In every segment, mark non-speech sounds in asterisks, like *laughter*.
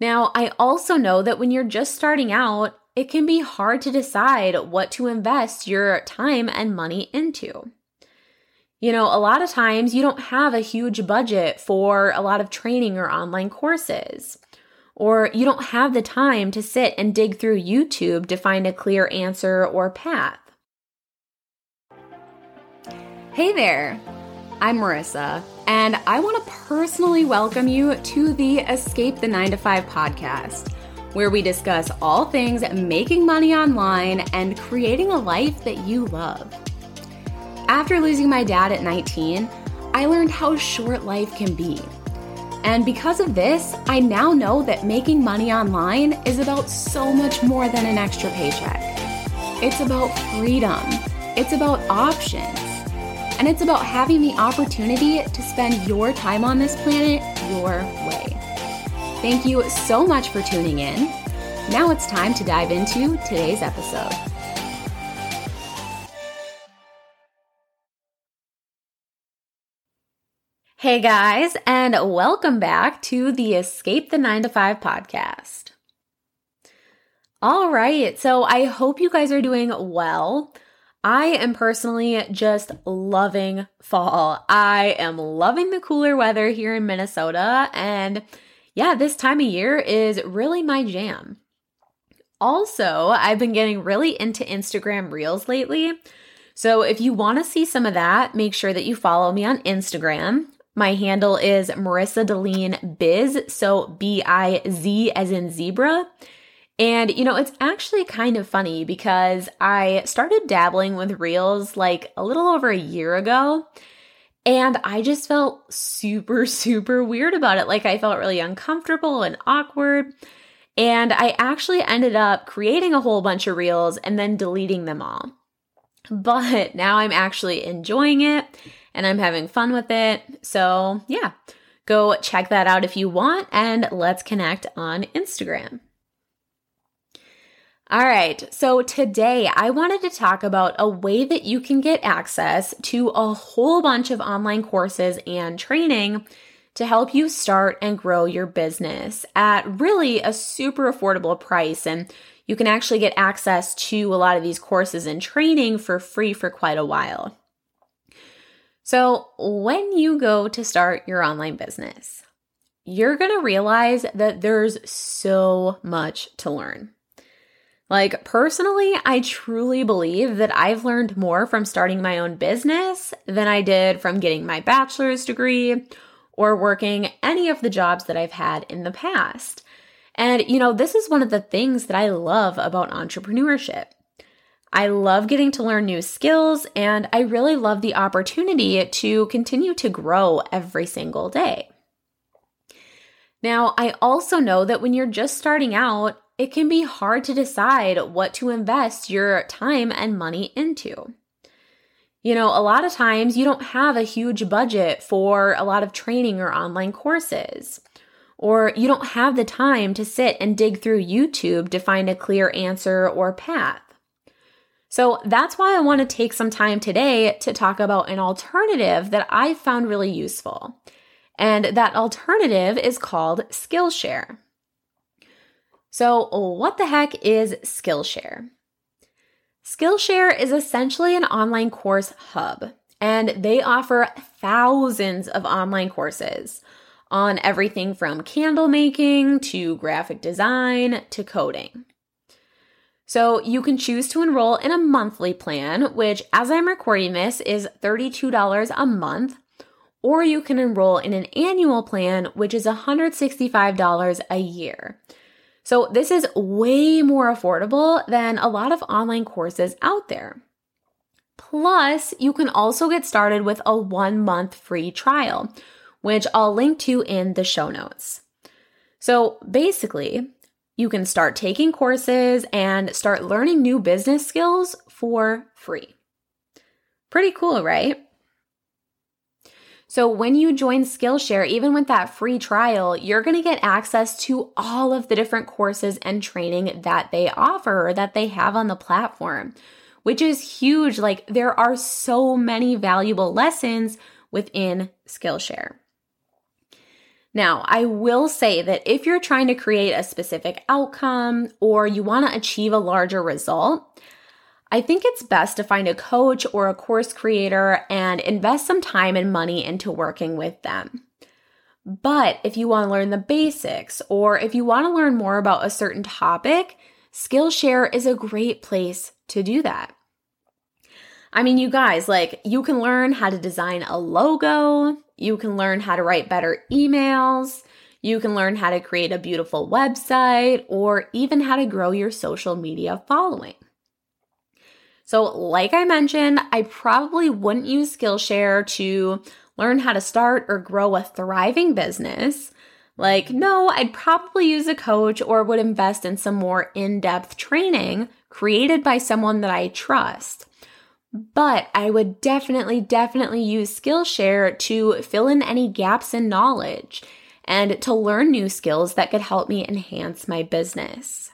Now, I also know that when you're just starting out, it can be hard to decide what to invest your time and money into. You know, a lot of times you don't have a huge budget for a lot of training or online courses, or you don't have the time to sit and dig through YouTube to find a clear answer or path. Hey there, I'm Marissa, and I want to personally welcome you to the Escape the 9 to 5 podcast, where we discuss all things making money online and creating a life that you love. After losing my dad at 19, I learned how short life can be. And because of this, I now know that making money online is about so much more than an extra paycheck. It's about freedom, it's about options, and it's about having the opportunity to spend your time on this planet your way. Thank you so much for tuning in. Now it's time to dive into today's episode. Hey guys, and welcome back to the Escape the 9 to 5 podcast. All right, so I hope you guys are doing well. I am personally just loving fall. I am loving the cooler weather here in Minnesota, and yeah, this time of year is really my jam. Also, I've been getting really into Instagram Reels lately. So if you want to see some of that, make sure that you follow me on Instagram. My handle is Marissa Deline Biz, so B I Z as in zebra. And you know, it's actually kind of funny because I started dabbling with reels like a little over a year ago. And I just felt super, *laughs* super weird about it. Like I felt really uncomfortable and awkward. And I actually ended up creating a whole bunch of reels and then deleting them all. But now I'm actually enjoying it and I'm having fun with it. So, yeah, go check that out if you want and let's connect on Instagram. All right, so today I wanted to talk about a way that you can get access to a whole bunch of online courses and training to help you start and grow your business at really a super affordable price. And you can actually get access to a lot of these courses and training for free for quite a while. So, when you go to start your online business, you're to realize that there's so much to learn. Like, personally, I truly believe that I've learned more from starting my own business than I did from getting my bachelor's degree or working any of the jobs that I've had in the past. And, you know, this is one of the things that I love about entrepreneurship. I love getting to learn new skills, and I really love the opportunity to continue to grow every single day. Now, I also know that when you're just starting out, it can be hard to decide what to invest your time and money into. You know, a lot of times you don't have a huge budget for a lot of training or online courses, or you don't have the time to sit and dig through YouTube to find a clear answer or path. So that's why I want to take some time today to talk about an alternative that I found really useful. And that alternative is called Skillshare. So, what the heck is Skillshare? Skillshare is essentially an online course hub, and they offer thousands of online courses on everything from candle making to graphic design to coding. So you can choose to enroll in a monthly plan, which, as I'm recording this, is $32 a month, or you can enroll in an annual plan, which is $165 a year. So this is way more affordable than a lot of online courses out there. Plus, you can also get started with a one month free trial, which I'll link to in the show notes. So basically, you can start taking courses and start learning new business skills for free. Pretty cool, right? So, when you join Skillshare, even with that free trial, you're going to get access to all of the different courses and training that they offer or that they have on the platform, which is huge. Like, there are so many valuable lessons within Skillshare. Now, I will say that if you're trying to create a specific outcome or you want to achieve a larger result, I think it's best to find a coach or a course creator and invest some time and money into working with them. But if you want to learn the basics or if you want to learn more about a certain topic, Skillshare is a great place to do that. I mean, you guys, like, you can learn how to design a logo, you can learn how to write better emails, you can learn how to create a beautiful website, or even how to grow your social media following. So, like I mentioned, I probably wouldn't use Skillshare to learn how to start or grow a thriving business. Like, no, I'd probably use a coach or would invest in some more in depth training created by someone that I trust. But I would definitely, definitely use Skillshare to fill in any gaps in knowledge and to learn new skills that could help me enhance my business.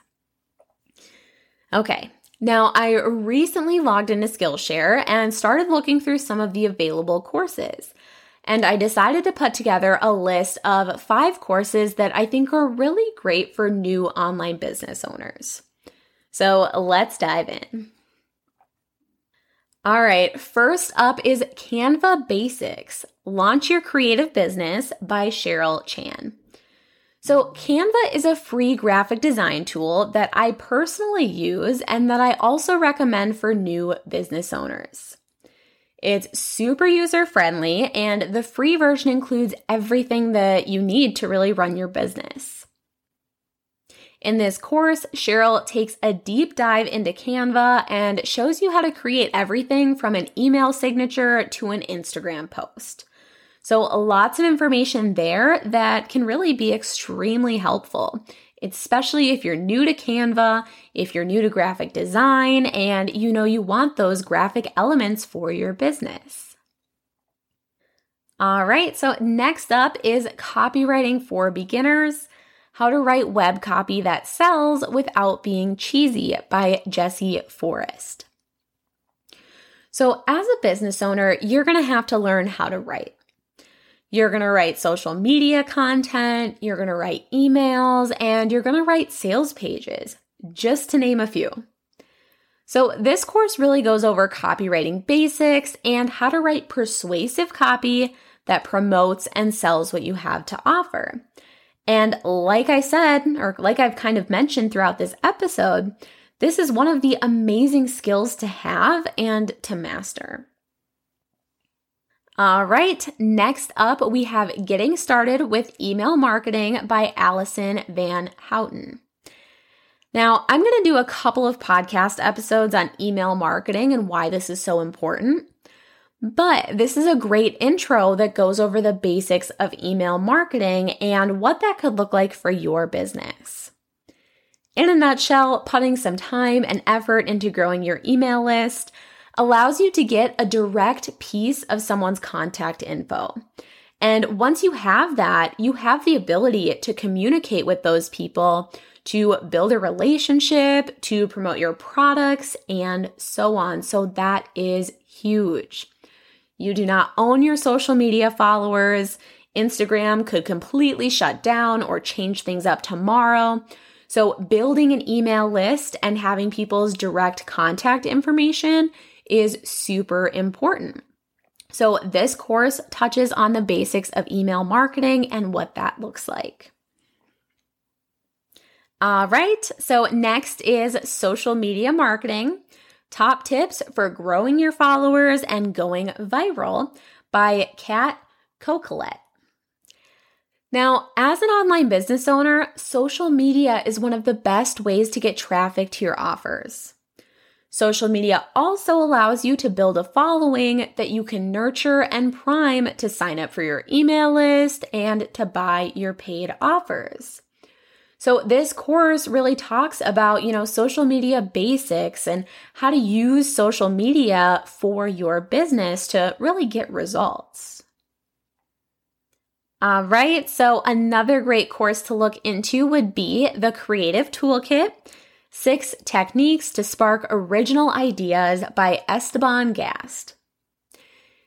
Okay, now I recently logged into Skillshare and started looking through some of the available courses and I decided to put together a list of five courses that I think are really great for new online business owners. So let's dive in. All right, first up is Canva Basics Launch Your Creative Business by Cheryl Chan. So, Canva is a free graphic design tool that I personally use and that I also recommend for new business owners. It's super user friendly, and the free version includes everything that you need to really run your business. In this course, Cheryl takes a deep dive into Canva and shows you how to create everything from an email signature to an Instagram post. So, lots of information there that can really be extremely helpful especially if you're new to Canva, if you're new to graphic design, and you know you want those graphic elements for your business. All right, so next up is copywriting for beginners How to Write Web Copy That Sells Without Being Cheesy by Jesse Forrest. So, as a business owner, you're gonna have to learn how to write. You're going to write social media content, you're going to write emails, and you're going to write sales pages, just to name a few. So, this course really goes over copywriting basics and how to write persuasive copy that promotes and sells what you have to offer. And like I said, or like I've kind of mentioned throughout this episode, this is one of the amazing skills to have and to master. All right, next up, we have Getting Started with Email Marketing by Allyson Van Houten. Now, I'm going to do a couple of podcast episodes on email marketing and why this is so important. But this is a great intro that goes over the basics of email marketing and what that could look like for your business. In a nutshell, putting some time and effort into growing your email list allows you to get a direct piece of someone's contact info. And once you have that, you have the ability to communicate with those people, to build a relationship, to promote your products, and so on. So that is huge. You do not own your social media followers. Instagram could completely shut down or change things up tomorrow. So, building an email list and having people's direct contact information is super important. So, this course touches on the basics of email marketing and what that looks like. All right, so next is social media marketing top tips for growing your followers and going viral by Cat Coquillette. Now, as an online business owner, social media is one of the best ways to get traffic to your offers. Social media also allows you to build a following that you can nurture and prime to sign up for your email list and to buy your paid offers. So this course really talks about, you know, social media basics and how to use social media for your business to really get results. All right, so another great course to look into would be the Creative Toolkit. Six Techniques to Spark Original Ideas by Esteban Gast.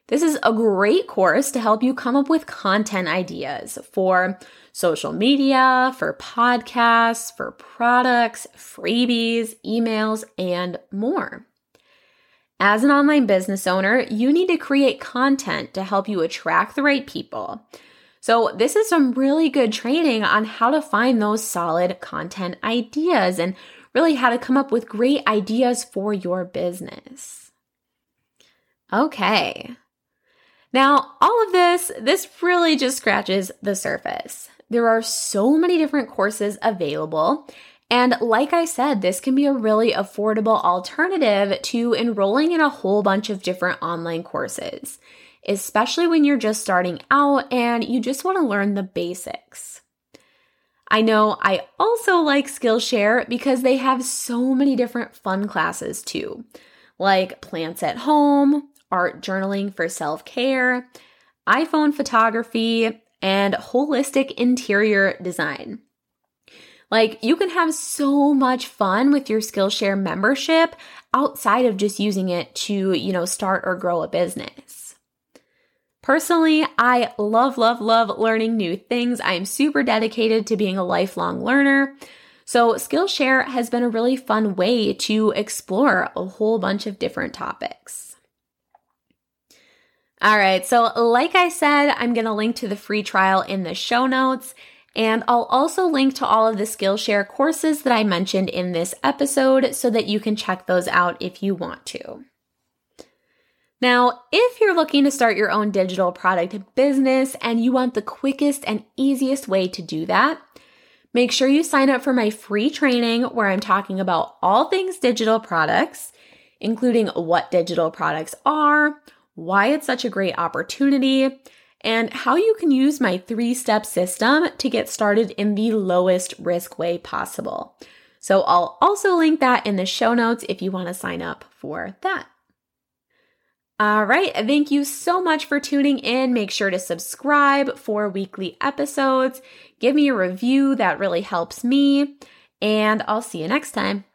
This is a great course to help you come up with content ideas for social media, for podcasts, for products, freebies, emails, and more. As an online business owner, you need to create content to help you attract the right people. So, this is some really good training on how to find those solid content ideas and really how to come up with great ideas for your business. Okay. Now, all of this, this really just scratches the surface. There are so many different courses available. And like I said, this can be a really affordable alternative to enrolling in a whole bunch of different online courses, especially when you're just starting out and you just want to learn the basics. I know I also like Skillshare because they have so many different fun classes too, like plants at home, art journaling for self care, iPhone photography, and holistic interior design. Like, you can have so much fun with your Skillshare membership outside of just using it to, you know, start or grow a business. Personally, I love, love, love learning new things. I am super dedicated to being a lifelong learner. So, Skillshare has been a really fun way to explore a whole bunch of different topics. All right, so like I said, I'm going to link to the free trial in the show notes. And I'll also link to all of the Skillshare courses that I mentioned in this episode so that you can check those out if you want to. Now, if you're looking to start your own digital product business and you want the quickest and easiest way to do that, make sure you sign up for my free training where I'm talking about all things digital products, including what digital products are, why it's such a great opportunity, and how you can use my three step system to get started in the lowest risk way possible. So I'll also link that in the show notes if you want to sign up for that. All right, thank you so much for tuning in. Make sure to subscribe for weekly episodes. Give me a review, that really helps me. And I'll see you next time.